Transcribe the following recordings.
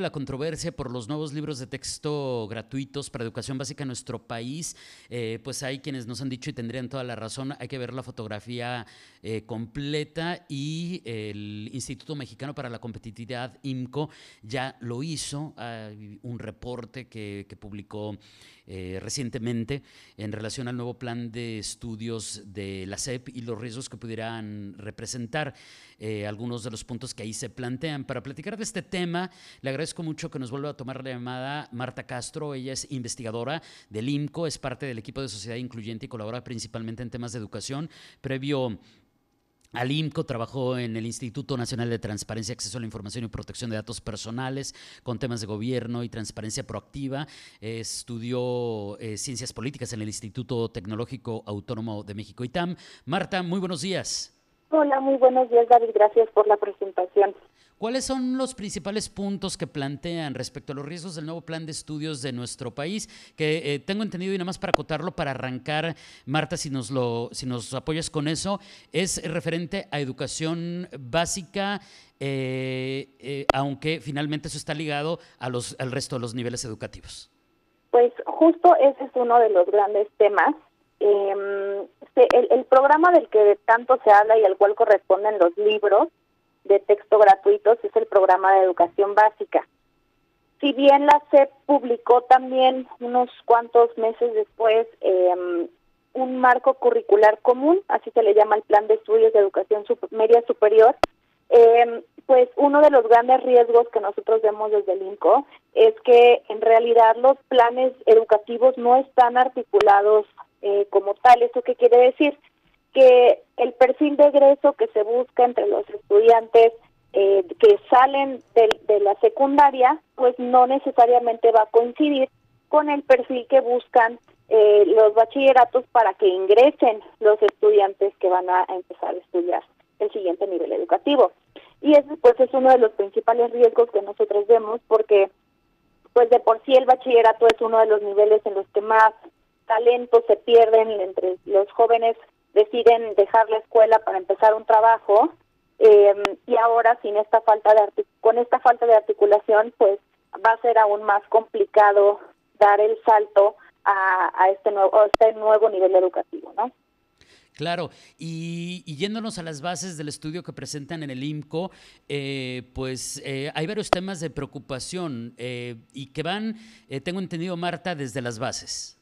de la controversia por los nuevos libros de texto gratuitos para educación básica en nuestro país, eh, pues hay quienes nos han dicho y tendrían toda la razón, hay que ver la fotografía eh, completa y el Instituto Mexicano para la Competitividad, IMCO, ya lo hizo, hay un reporte que, que publicó eh, recientemente en relación al nuevo plan de estudios de la SEP y los riesgos que pudieran representar eh, algunos de los puntos que ahí se plantean. Para platicar de este tema, le agradezco mucho que nos vuelva a tomar la llamada Marta Castro. Ella es investigadora del IMCO, es parte del equipo de Sociedad Incluyente y colabora principalmente en temas de educación. Previo al IMCO trabajó en el Instituto Nacional de Transparencia, Acceso a la Información y Protección de Datos Personales con temas de gobierno y transparencia proactiva. estudió eh, Ciencias Políticas en el Instituto Tecnológico Autónomo de México, ITAM. Marta, muy buenos días. Hola, muy buenos días, David. Gracias por la presentación. ¿Cuáles son los principales puntos que plantean respecto a los riesgos del nuevo plan de estudios de nuestro país? Que eh, tengo entendido, y nada más para acotarlo, para arrancar, Marta, si nos, lo, si nos apoyas con eso, es referente a educación básica, eh, eh, aunque finalmente eso está ligado a los, al resto de los niveles educativos. Pues justo ese es uno de los grandes temas. Em, el, el programa del que tanto se habla y al cual corresponden los libros, de texto gratuitos es el programa de educación básica. Si bien la SEP publicó también unos cuantos meses después em, un marco curricular común, así se le llama el Plan de Estudios de Educación Media Superior, eh, pues uno de los grandes riesgos que nosotros vemos desde el INCO es que en realidad los planes educativos no están articulados eh, como tal. ¿Eso qué quiere decir? Que el perfil de egreso que se busca entre los estudiantes eh, que salen de, la secundaria, pues no necesariamente va a coincidir con el perfil que buscan eh, los bachilleratos para que ingresen los estudiantes que van a empezar a estudiar el siguiente nivel educativo. Y ese pues es uno de los principales riesgos que nosotros vemos porque pues de por sí el bachillerato es uno de los niveles en los que más talentos se pierden entre los jóvenes deciden dejar la escuela para empezar un trabajo eh, y ahora sin esta falta de con esta falta de articulación pues va a ser aún más complicado dar el salto a, este nuevo a este nuevo nivel educativo no Claro, y, yéndonos a las bases del estudio que presentan en el IMCO, eh, pues eh, hay varios temas de preocupación y que van, tengo entendido, Marta, desde las bases.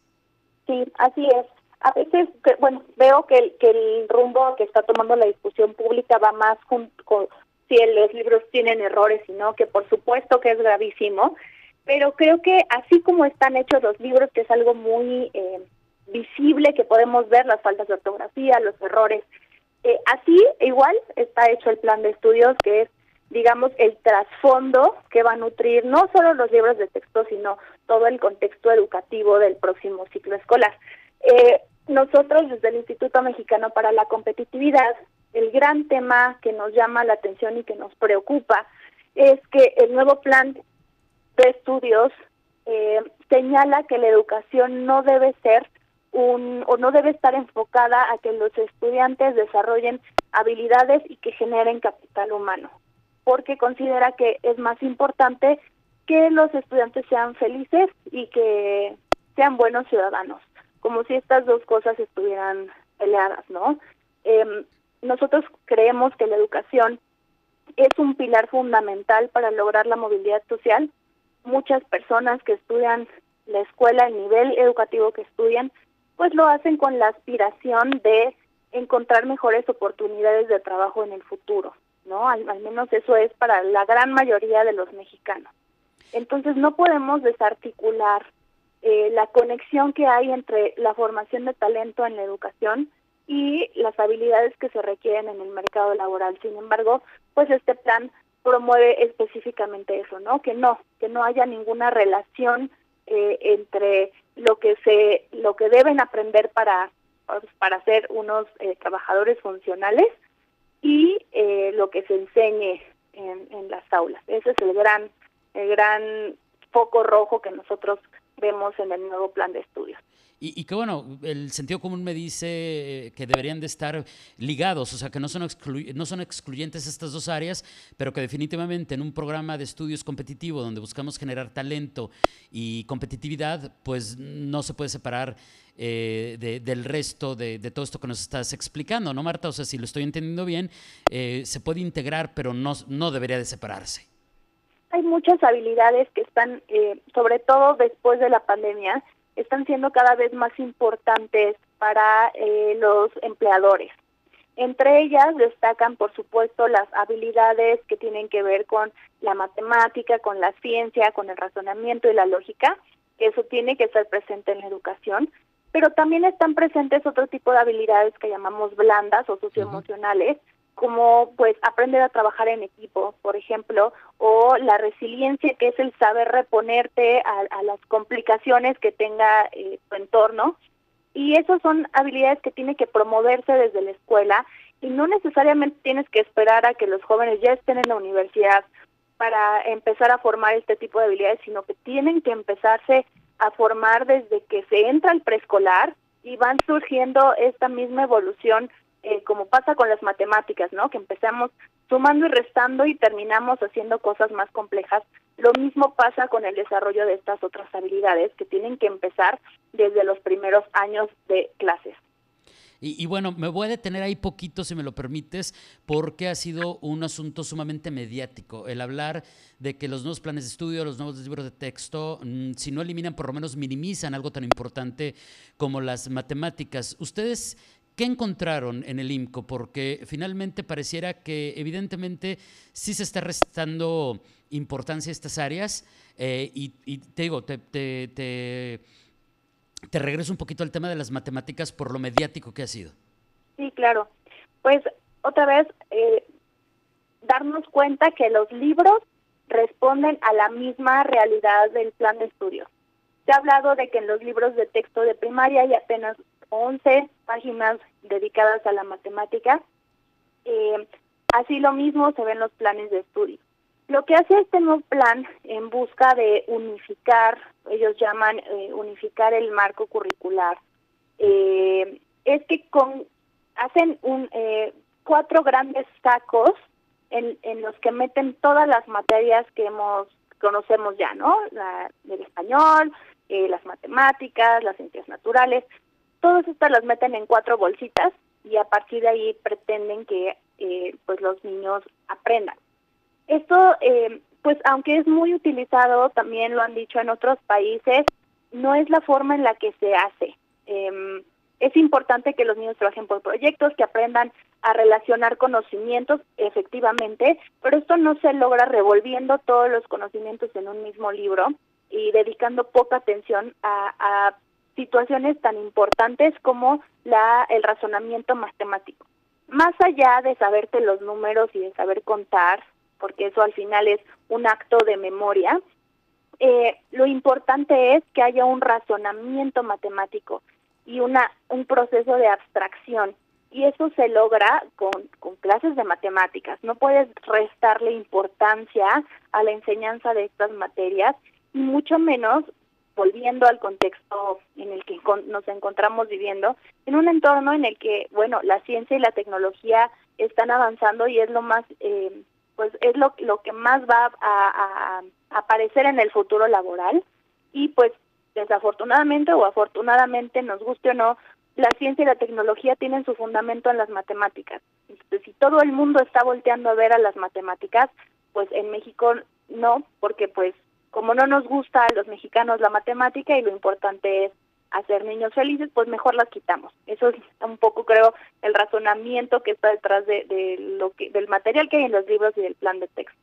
Sí, así es a veces, bueno, veo que el, que el rumbo que está tomando la discusión pública va más con, si los libros tienen errores y no, que por supuesto que es gravísimo, pero creo que así como están hechos los libros, que es algo muy eh, visible, que podemos ver las faltas de ortografía, los errores, eh, así igual está hecho el plan de estudios, que es digamos, el trasfondo que va a nutrir no solo los libros de texto, sino todo el contexto educativo del próximo ciclo escolar. Eh, nosotros desde el Instituto Mexicano para la Competitividad, el gran tema que nos llama la atención y que nos preocupa es que el nuevo plan de estudios eh, señala que la educación no debe ser un o no debe estar enfocada a que los estudiantes desarrollen habilidades y que generen capital humano, porque considera que es más importante que los estudiantes sean felices y que sean buenos ciudadanos como si estas dos cosas estuvieran peleadas, ¿no? Em, nosotros creemos que la educación es un pilar fundamental para lograr la movilidad social. Muchas personas que estudian la escuela, el nivel educativo que estudian, pues lo hacen con la aspiración de encontrar mejores oportunidades de trabajo en el futuro, ¿no? Al menos eso es para la gran mayoría de los mexicanos. Entonces no podemos desarticular eh, la conexión que hay entre la formación de talento en la educación y las habilidades que se requieren en el mercado laboral. Sin embargo, pues este plan promueve específicamente eso, ¿no? Que no, que no haya ninguna relación eh, entre lo que se, lo que deben aprender para pues, para ser unos eh, trabajadores funcionales y lo que se enseñe en, en las aulas. Ese es el gran, el gran foco rojo que nosotros vemos en el nuevo plan de estudios. Y, que bueno, el sentido común me dice que deberían de estar ligados, o sea, que no son, no son excluyentes estas dos áreas, pero que definitivamente en un programa de estudios competitivo donde buscamos generar talento y competitividad, pues no se puede separar eh, del resto de, todo esto que nos estás explicando, ¿no, Marta? O sea, si lo estoy entendiendo bien, eh, se puede integrar, pero no, no debería de separarse. Hay muchas habilidades que están, eh, sobre todo después de la pandemia, están siendo cada vez más importantes para eh, los empleadores. Entre ellas destacan, por supuesto, las habilidades que tienen que ver con la matemática, con la ciencia, con el razonamiento y la lógica, que eso tiene que estar presente en la educación, pero también están presentes otro tipo de habilidades que llamamos blandas o socioemocionales, como pues aprender a trabajar en equipo, por ejemplo, o la resiliencia que es el saber reponerte a, las complicaciones que tenga eh, tu entorno. Y esas son habilidades que tienen que promoverse desde la escuela y no necesariamente tienes que esperar a que los jóvenes ya estén en la universidad para empezar a formar este tipo de habilidades, sino que tienen que empezarse a formar desde que se entra al preescolar y van surgiendo esta misma evolución eh, como pasa con las matemáticas, ¿no? Que empezamos sumando y restando y terminamos haciendo cosas más complejas. Lo mismo pasa con el desarrollo de estas otras habilidades que tienen que empezar desde los primeros años de clases. Y, bueno, me voy a detener ahí poquito, si me lo permites, porque ha sido un asunto sumamente mediático. El hablar de que los nuevos planes de estudio, los nuevos libros de texto, mm, si no eliminan, por lo menos minimizan algo tan importante como las matemáticas. ¿Ustedes ¿Qué encontraron en el IMCO? Porque finalmente pareciera que evidentemente sí se está restando importancia a estas áreas eh, y, te digo, te, te, regreso un poquito al tema de las matemáticas por lo mediático que ha sido. Sí, claro. Pues otra vez, eh, darnos cuenta que los libros responden a la misma realidad del plan de estudio. Se ha hablado de que en los libros de texto de primaria hay apenas 11 páginas dedicadas a la matemática. Eh, así lo mismo se ven los planes de estudio. Lo que hace este nuevo plan en busca de unificar, ellos llaman eh, unificar el marco curricular, eh, es que con hacen un, cuatro grandes sacos en, en, los que meten todas las materias que hemos conocemos ya, ¿no? La, el español, las matemáticas, las ciencias naturales, Todas estas las meten en cuatro bolsitas y a partir de ahí pretenden que eh, pues los niños aprendan. Esto, eh, pues aunque es muy utilizado, también lo han dicho en otros países, no es la forma en la que se hace. Em, es importante que los niños trabajen por proyectos, que aprendan a relacionar conocimientos efectivamente, pero esto no se logra revolviendo todos los conocimientos en un mismo libro y dedicando poca atención a situaciones tan importantes como la, el razonamiento matemático. Más allá de saberte los números y de saber contar, porque eso al final es un acto de memoria, eh, lo importante es que haya un razonamiento matemático y una, un proceso de abstracción. Y eso se logra con, con clases de matemáticas. No puedes restarle importancia a la enseñanza de estas materias y mucho menos volviendo al contexto en el que nos encontramos viviendo, en un entorno en el que, bueno, la ciencia y la tecnología están avanzando y es lo más, eh, pues es lo, lo que más va a, aparecer en el futuro laboral y pues desafortunadamente o afortunadamente, nos guste o no, la ciencia y la tecnología tienen su fundamento en las matemáticas. Entonces, si todo el mundo está volteando a ver a las matemáticas, pues en México no, porque pues como no nos gusta a los mexicanos la matemática y lo importante es hacer niños felices, pues mejor las quitamos. Eso es un poco, creo, el razonamiento que está detrás de, lo que, del material que hay en los libros y del plan de texto.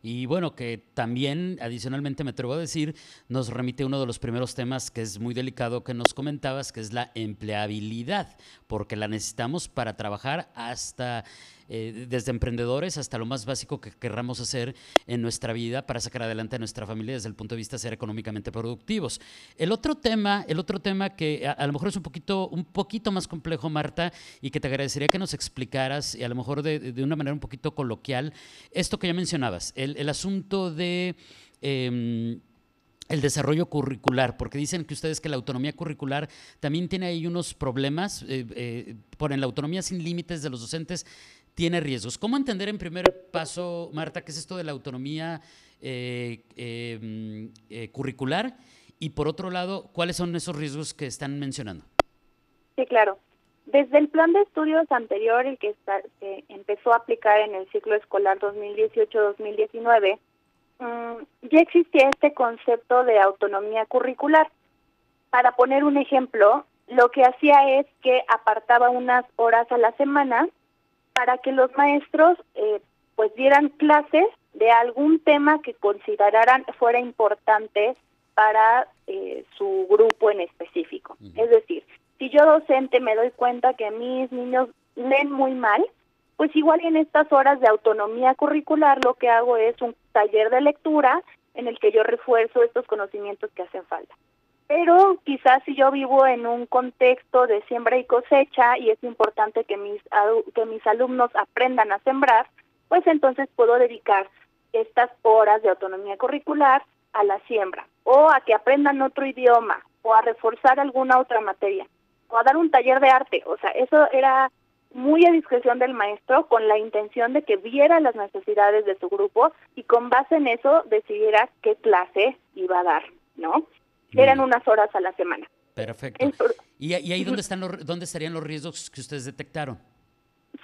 Y bueno, que también, adicionalmente me atrevo a decir, nos remite uno de los primeros temas que es muy delicado que nos comentabas, que es la empleabilidad, porque la necesitamos para trabajar hasta eh, desde emprendedores hasta lo más básico que querramos hacer en nuestra vida para sacar adelante a nuestra familia desde el punto de vista de ser económicamente productivos. El otro tema, el otro tema que a, lo mejor es un poquito, un poquito más complejo, Marta, y que te agradecería que nos explicaras, y a lo mejor de, una manera un poquito coloquial, esto que ya mencionabas, el, asunto de... Em, el desarrollo curricular, porque dicen que ustedes que la autonomía curricular también tiene ahí unos problemas, eh, eh, ponen la autonomía sin límites de los docentes tiene riesgos. ¿Cómo entender en primer paso, Marta, qué es esto de la autonomía eh, em, curricular? Y por otro lado, ¿cuáles son esos riesgos que están mencionando? Sí, claro. Desde el plan de estudios anterior, el que, está, empezó a aplicar en el ciclo escolar 2018-2019, Mm, ya existía este concepto de autonomía curricular. Para poner un ejemplo, lo que hacía es que apartaba unas horas a la semana para que los maestros eh, pues dieran clases de algún tema que consideraran fuera importante para eh, su grupo en específico. Es decir, si yo docente me doy cuenta que mis niños leen muy mal, pues igual en estas horas de autonomía curricular lo que hago es un taller de lectura en el que yo refuerzo estos conocimientos que hacen falta. Pero quizás si yo vivo en un contexto de siembra y cosecha y es importante que mis, que mis alumnos aprendan a sembrar, pues entonces puedo dedicar estas horas de autonomía curricular a la siembra o a que aprendan otro idioma o a reforzar alguna otra materia o a dar un taller de arte. O sea, eso era muy a discreción del maestro con la intención de que viera las necesidades de su grupo y con base en eso decidiera qué clase iba a dar, ¿no? Eran unas horas a la semana. Perfecto. ¿Y, ahí dónde, están los, dónde estarían los riesgos que ustedes detectaron?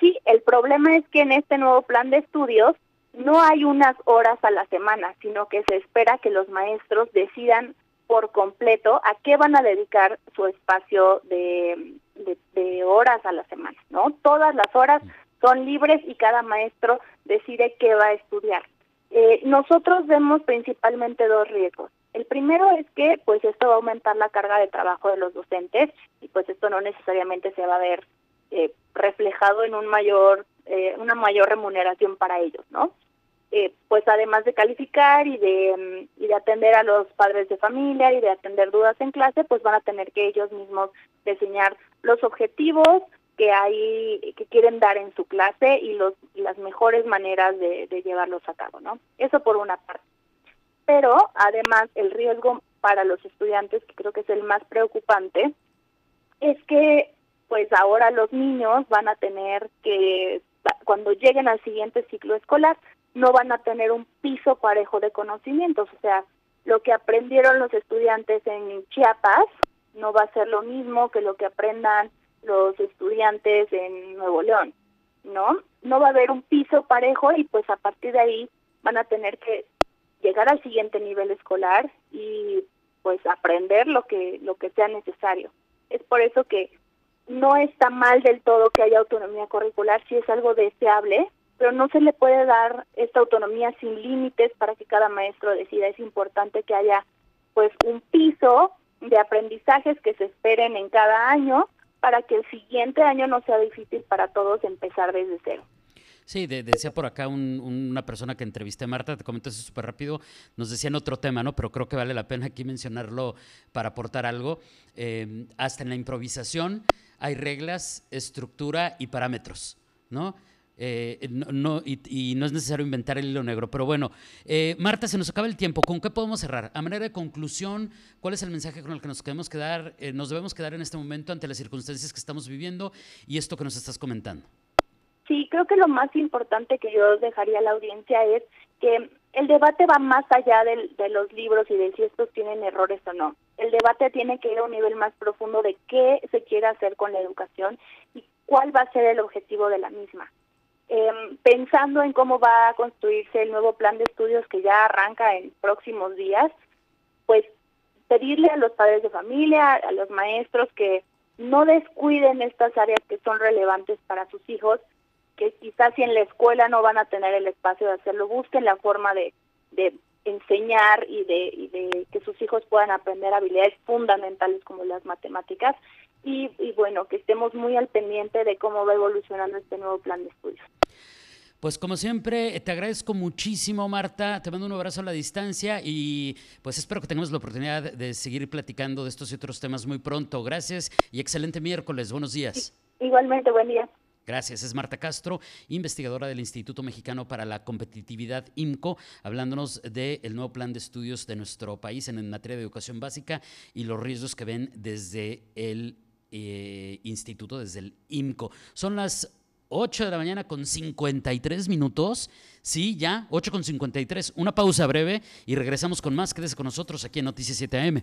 Sí, el problema es que en este nuevo plan de estudios no hay unas horas a la semana, sino que se espera que los maestros decidan por completo a qué van a dedicar su espacio de, de, horas a la semana, ¿no? Todas las horas son libres y cada maestro decide qué va a estudiar. Eh, nosotros vemos principalmente dos riesgos. El primero es que pues esto va a aumentar la carga de trabajo de los docentes y pues esto no necesariamente se va a ver eh, reflejado en un mayor eh, una mayor remuneración para ellos, ¿no? Eh, pues además de calificar y de, mm, y de atender a los padres de familia y de atender dudas en clase, pues van a tener que ellos mismos diseñar los objetivos que hay que quieren dar en su clase y los las mejores maneras de, de llevarlos a cabo, ¿no? Eso por una parte. Pero además el riesgo para los estudiantes, que creo que es el más preocupante, es que pues ahora los niños van a tener que cuando lleguen al siguiente ciclo escolar no van a tener un piso parejo de conocimientos, o sea, lo que aprendieron los estudiantes en Chiapas no va a ser lo mismo que lo que aprendan los estudiantes en Nuevo León, ¿no? No va a haber un piso parejo y pues a partir de ahí van a tener que llegar al siguiente nivel escolar y pues aprender lo que lo que sea necesario. Es por eso que no está mal del todo que haya autonomía curricular, si es algo deseable, pero no se le puede dar esta autonomía sin límites para que cada maestro decida. Es importante que haya pues un piso de aprendizajes que se esperen en cada año para que el siguiente año no sea difícil para todos empezar desde cero. Sí, decía por acá una persona que entrevisté, Marta, te comento eso súper rápido, nos decía en otro tema, ¿no? Pero creo que vale la pena aquí mencionarlo para aportar algo. Eh, hasta en la improvisación hay reglas, estructura y parámetros, ¿no? Eh, no, y, no es necesario inventar el hilo negro. Pero bueno, eh, Marta, se nos acaba el tiempo. ¿Con qué podemos cerrar? A manera de conclusión, ¿cuál es el mensaje con el que nos debemos quedar, eh, nos debemos quedar en este momento ante las circunstancias que estamos viviendo y esto que nos estás comentando? Sí, creo que lo más importante que yo dejaría a la audiencia es que el debate va más allá de los libros y de si estos tienen errores o no. El debate tiene que ir a un nivel más profundo de qué se quiere hacer con la educación y cuál va a ser el objetivo de la misma. Em, pensando en cómo va a construirse el nuevo plan de estudios que ya arranca en próximos días, pues pedirle a los padres de familia, a los maestros que no descuiden estas áreas que son relevantes para sus hijos, que quizás si en la escuela no van a tener el espacio de hacerlo, busquen la forma de, de enseñar y de, y de que sus hijos puedan aprender habilidades fundamentales como las matemáticas y, y bueno, que estemos muy al pendiente de cómo va evolucionando este nuevo plan de estudios. Pues como siempre, te agradezco muchísimo, Marta. Te mando un abrazo a la distancia y pues espero que tengamos la oportunidad de seguir platicando de estos y otros temas muy pronto. Gracias y excelente miércoles. Buenos días. Igualmente, buen día. Gracias. Es Marta Castro, investigadora del Instituto Mexicano para la Competitividad IMCO, hablándonos del nuevo plan de estudios de nuestro país en materia de educación básica y los riesgos que ven desde el eh, instituto, desde el IMCO. Son las 8 de la mañana con 53 minutos. Sí, ya, 8 con 53. Una pausa breve y regresamos con más. Quédese con nosotros aquí en Noticias 7 AM.